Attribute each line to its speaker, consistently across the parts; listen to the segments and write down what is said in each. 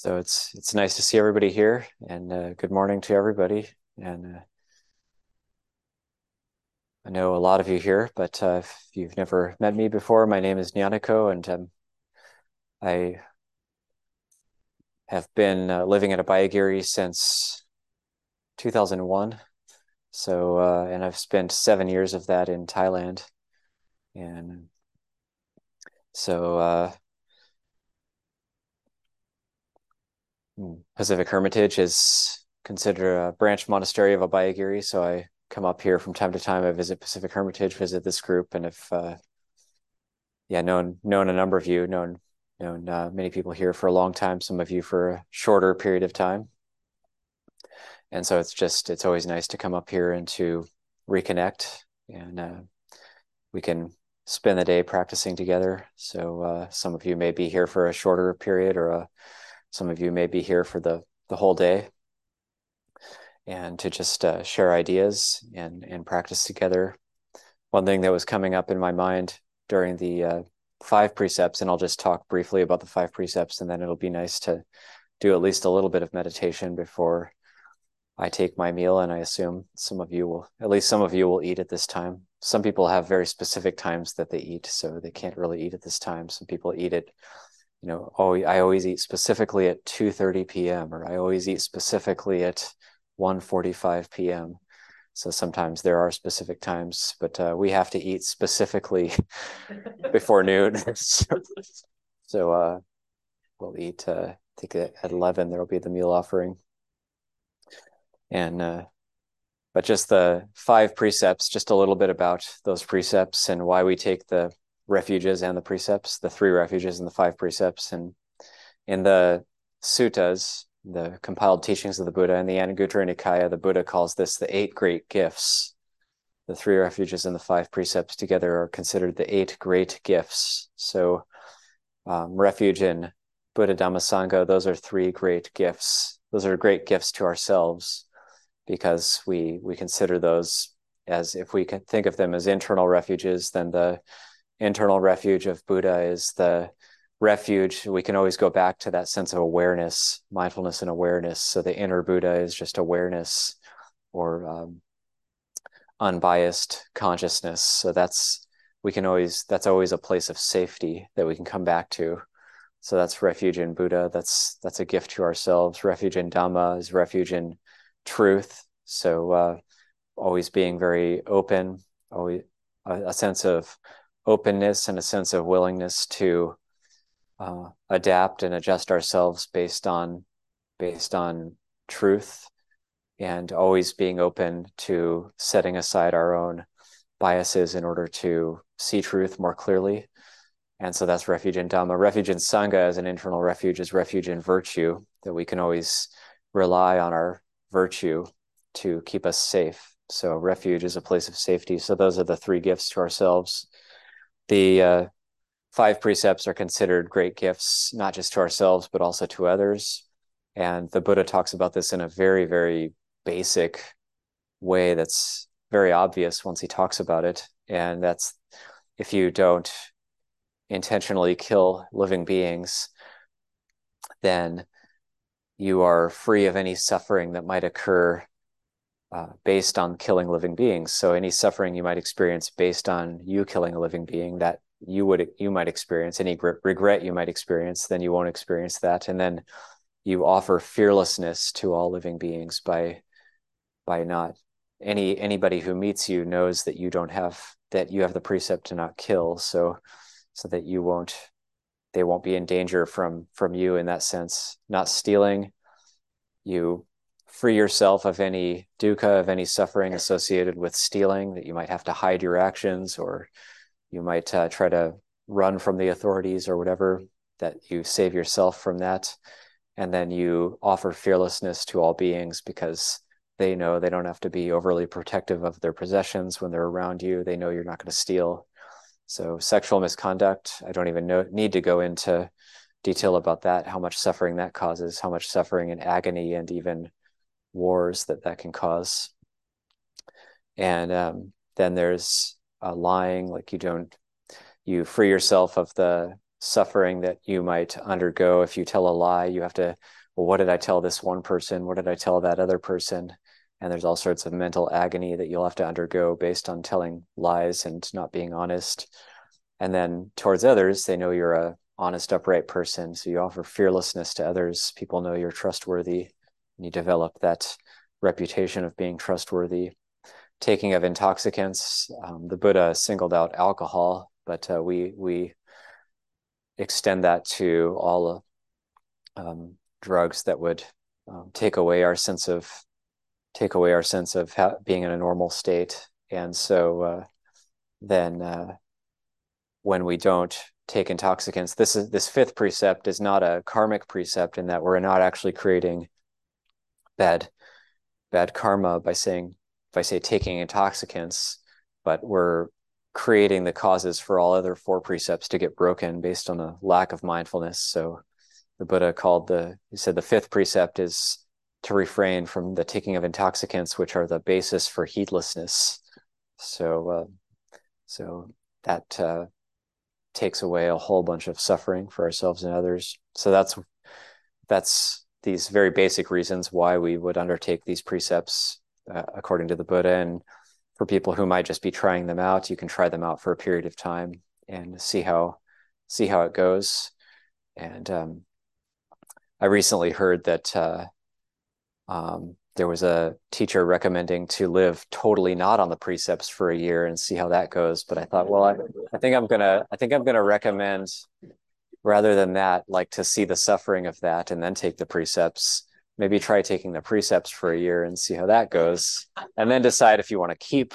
Speaker 1: So it's it's nice to see everybody here, and uh, good morning to everybody. And uh, I know a lot of you here, but uh, if you've never met me before, my name is Nyaniko, and um, I have been uh, living at Abhayagiri since 2001. So, uh, and I've spent seven years of that in Thailand, and so Pacific Hermitage is considered a branch monastery of Abhayagiri. So I come up here from time to time. I visit Pacific Hermitage, visit this group, and if uh, yeah, known known a number of you, known known uh, many people here for a long time. Some of you for a shorter period of time. And so it's just it's always nice to come up here and to reconnect, and uh, we can spend the day practicing together. So uh, some of you may be here for a shorter period or a some of you may be here for the, the whole day and to just uh, share ideas and, and practice together. One thing that was coming up in my mind during the uh, five precepts, and I'll just talk briefly about the five precepts, and then it'll be nice to do at least a little bit of meditation before I take my meal. And I assume some of you will, at least some of you will eat at this time. Some people have very specific times that they eat, so they can't really eat at this time. Some people eat it you know, oh, I always eat specifically at 2:30 p.m. or I always eat specifically at 1:45 p.m. So sometimes there are specific times, but uh, we have to eat specifically before noon. so, uh, we'll eat. Uh, I think at 11 there will be the meal offering, and uh, but just the five precepts, just a little bit about those precepts and why we take the refuges and the precepts, the three refuges and the five precepts. And in the suttas, the compiled teachings of the Buddha, and the Anguttara Nikaya, the Buddha calls this the eight great gifts. The three refuges and the five precepts together are considered the eight great gifts. So, um, refuge in Buddha Dhamma Sangha, those are three great gifts. Those are great gifts to ourselves because we we consider those as if we can think of them as internal refuges, then the internal refuge of Buddha is the refuge. We can always go back to that sense of awareness, mindfulness, and awareness. So the inner Buddha is just awareness or um, unbiased consciousness. So that's we can always that's always a place of safety that we can come back to. So that's refuge in Buddha. That's that's a gift to ourselves. Refuge in Dhamma is refuge in truth. So uh, always being very open, always a, a sense of openness and a sense of willingness to uh, adapt and adjust ourselves based on based on truth and always being open to setting aside our own biases in order to see truth more clearly. And so that's refuge in dhamma. Refuge in sangha as an internal refuge is refuge in virtue that we can always rely on our virtue to keep us safe. So refuge is a place of safety. So those are the three gifts to ourselves the uh, five precepts are considered great gifts, not just to ourselves, but also to others. And the Buddha talks about this in a very, very basic way that's very obvious once he talks about it. And that's if you don't intentionally kill living beings, then you are free of any suffering that might occur uh, based on killing living beings. So any suffering you might experience based on you killing a living being that you would you might experience any regret you might experience, then you won't experience that. And then you offer fearlessness to all living beings by by not any anybody who meets you knows that you don't have that you have the precept to not kill. So so that you won't they won't be in danger from from you in that sense. Not stealing, you free yourself of any dukkha, of any suffering associated with stealing, that you might have to hide your actions or you might uh, try to run from the authorities or whatever, that you save yourself from that. And then you offer fearlessness to all beings because they know they don't have to be overly protective of their possessions when they're around you. They know you're not going to steal. So, sexual misconduct, I don't even know, need to go into detail about that, how much suffering that causes, how much suffering and agony and even wars that that can cause. And um, then there's uh, lying, like you don't, you free yourself of the suffering that you might undergo if you tell a lie. You have to, well, what did I tell this one person? What did I tell that other person? And there's all sorts of mental agony that you'll have to undergo based on telling lies and not being honest. And then towards others, they know you're a honest, upright person. So you offer fearlessness to others. People know you're trustworthy. And you develop that reputation of being trustworthy. Taking of intoxicants, um, the Buddha singled out alcohol, but uh, we we extend that to all um, drugs that would um, take away our sense of take away our sense of ha- being in a normal state. And so uh, then uh, when we don't take intoxicants, this is this fifth precept is not a karmic precept in that we're not actually creating bad bad karma by saying if I say taking intoxicants, but we're creating the causes for all other four precepts to get broken based on a lack of mindfulness. So the Buddha called the he said the fifth precept is to refrain from the taking of intoxicants, which are the basis for heedlessness. So, uh, so that uh, takes away a whole bunch of suffering for ourselves and others. So that's that's these very basic reasons why we would undertake these precepts uh, according to the Buddha. And for people who might just be trying them out, you can try them out for a period of time and see how see how it goes. And um, I recently heard that uh, um, there was a teacher recommending to live totally not on the precepts for a year and see how that goes. But I thought, well, I, I think I'm gonna I think I'm gonna recommend rather than that, like to see the suffering of that and then take the precepts. Maybe try taking the precepts for a year and see how that goes, and then decide if you want to keep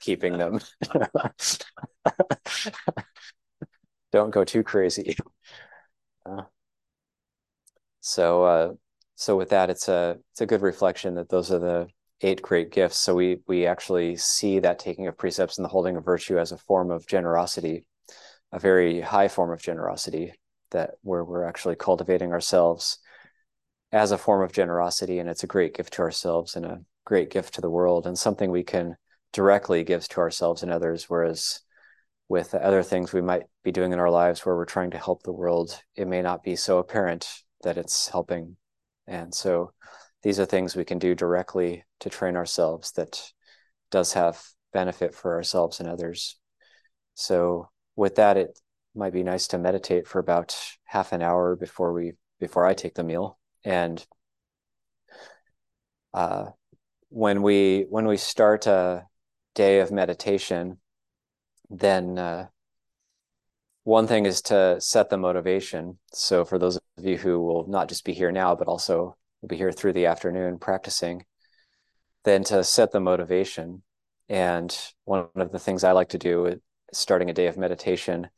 Speaker 1: keeping them. Don't go too crazy. Uh, so uh, so with that, it's a it's a good reflection that those are the eight great gifts. So we we actually see that taking of precepts and the holding of virtue as a form of generosity, a very high form of generosity that where we're actually cultivating ourselves as a form of generosity, and it's a great gift to ourselves and a great gift to the world, and something we can directly give to ourselves and others. Whereas with other things we might be doing in our lives where we're trying to help the world, it may not be so apparent that it's helping and so these are things we can do directly to train ourselves that does have benefit for ourselves and others. So with that, it might be nice to meditate for about half an hour before we before I take the meal. And uh, when we when we start a day of meditation, then uh, one thing is to set the motivation. So for those of you who will not just be here now, but also will be here through the afternoon practicing, then to set the motivation. And one of the things I like to do starting a day of meditation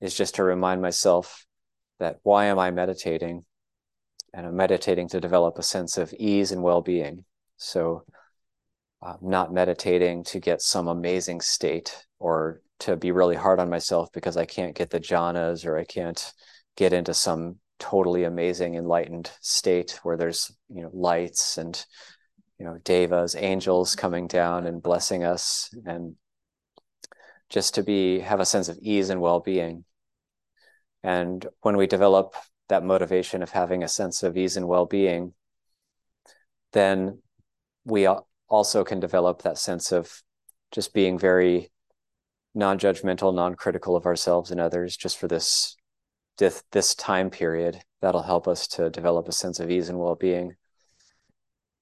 Speaker 1: is just to remind myself that why am I meditating? And I'm meditating to develop a sense of ease and well being. So, uh, not meditating to get some amazing state or to be really hard on myself because I can't get the jhanas or I can't get into some totally amazing enlightened state where there's you know lights and you know devas angels coming down and blessing us and just to be have a sense of ease and well-being and when we develop that motivation of having a sense of ease and well-being then we also can develop that sense of just being very non-judgmental, non-critical of ourselves and others just for this this, this time period that'll help us to develop a sense of ease and well-being.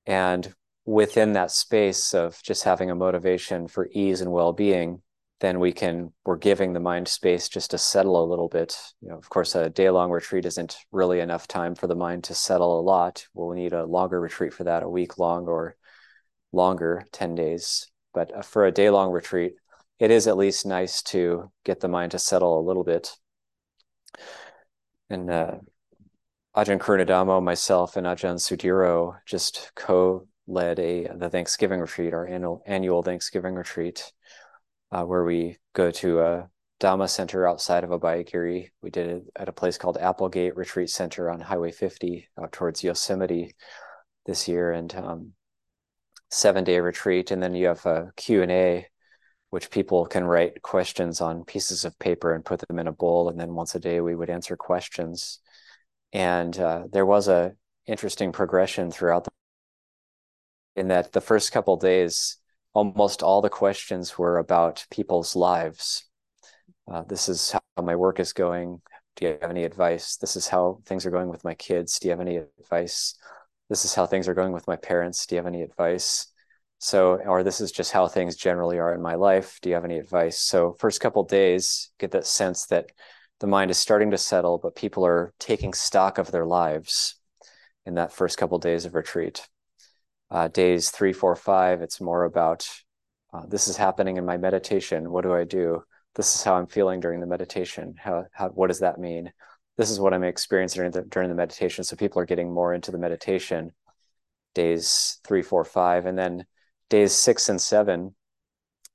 Speaker 1: And within that space of just having a motivation for ease and well-being, then we can we're giving the mind space just to settle a little bit. You know, of course, a day-long retreat isn't really enough time for the mind to settle a lot. We'll need a longer retreat for that, a week long or longer, 10 days. But uh, for a day-long retreat, it is at least nice to get the mind to settle a little bit. And uh, Ajahn Karunadhammo, myself, and Ajahn Sudiro just co-led a the Thanksgiving retreat, our annual annual Thanksgiving retreat, uh, where we go to a Dhamma center outside of Abhayagiri. We did it at a place called Applegate Retreat Center on Highway 50 out towards Yosemite this year, and um, seven day retreat. And then you have a Q and A which people can write questions on pieces of paper and put them in a bowl, and then once a day we would answer questions. And uh, there was a interesting progression throughout the in that the first couple days almost all the questions were about people's lives. Uh, this is how my work is going. Do you have any advice? This is how things are going with my kids. Do you have any advice? This is how things are going with my parents. Do you have any advice? So or this is just how things generally are in my life. Do you have any advice? So first couple days get that sense that the mind is starting to settle but people are taking stock of their lives in that first couple days of retreat uh, days three four five it's more about uh, this is happening in my meditation. What do i do? This is how i'm feeling during the meditation. How, how what does that mean? This is what i'm experiencing during the, during the meditation. So people are getting more into the meditation days three four five. And then days six and seven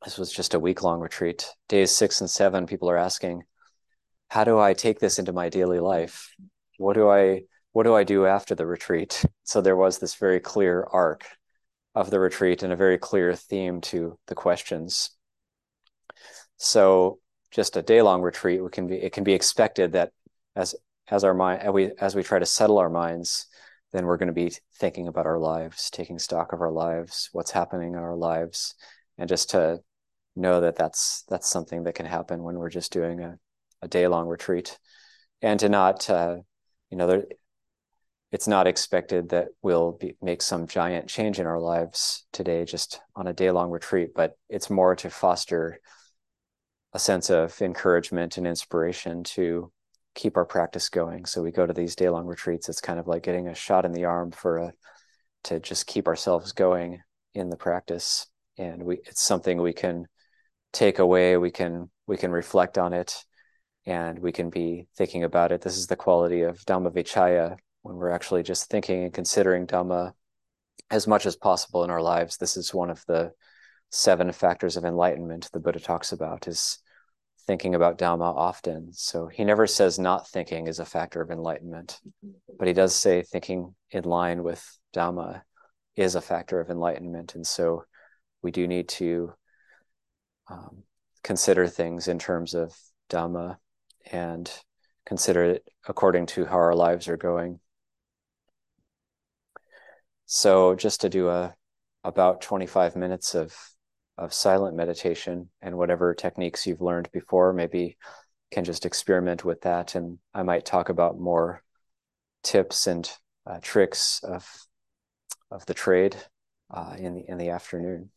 Speaker 1: this was just a week long retreat. Days six and seven people are asking how do i take this into my daily life? What do i what do I do after the retreat? So there was this very clear arc of the retreat and a very clear theme to the questions. So just a day long retreat, we can be it can be expected that as as our mind as we as we try to settle our minds, then we're going to be thinking about our lives, taking stock of our lives, what's happening in our lives, and just to know that that's that's something that can happen when we're just doing a, a day long retreat, and to not uh, you know there it's not expected that we'll be, make some giant change in our lives today just on a day long retreat, but it's more to foster a sense of encouragement and inspiration to keep our practice going. So we go to these day long retreats. It's kind of like getting a shot in the arm for a to just keep ourselves going in the practice. And we it's something we can take away. We can we can reflect on it and we can be thinking about it. This is the quality of Dhammavicaya, when we're actually just thinking and considering Dhamma as much as possible in our lives. This is one of the seven factors of enlightenment the Buddha talks about is thinking about Dhamma often. So he never says not thinking is a factor of enlightenment, but he does say thinking in line with Dhamma is a factor of enlightenment. And so we do need to um, consider things in terms of Dhamma and consider it according to how our lives are going. So just to do a about 25 minutes of of silent meditation and whatever techniques you've learned before, maybe can just experiment with that. And I might talk about more tips and uh, tricks of of the trade uh, in the in the afternoon.